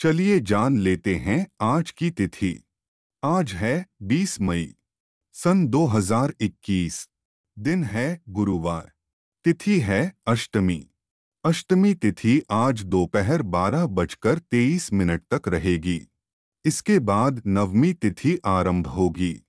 चलिए जान लेते हैं आज की तिथि। आज है 20 मई, सन 2021 दिन है गुरुवार। तिथि है अष्टमी। अष्टमी तिथि आज दोपहर बारह बजकर तेईस मिनट तक रहेगी। इसके बाद नवमी तिथि आरंभ होगी।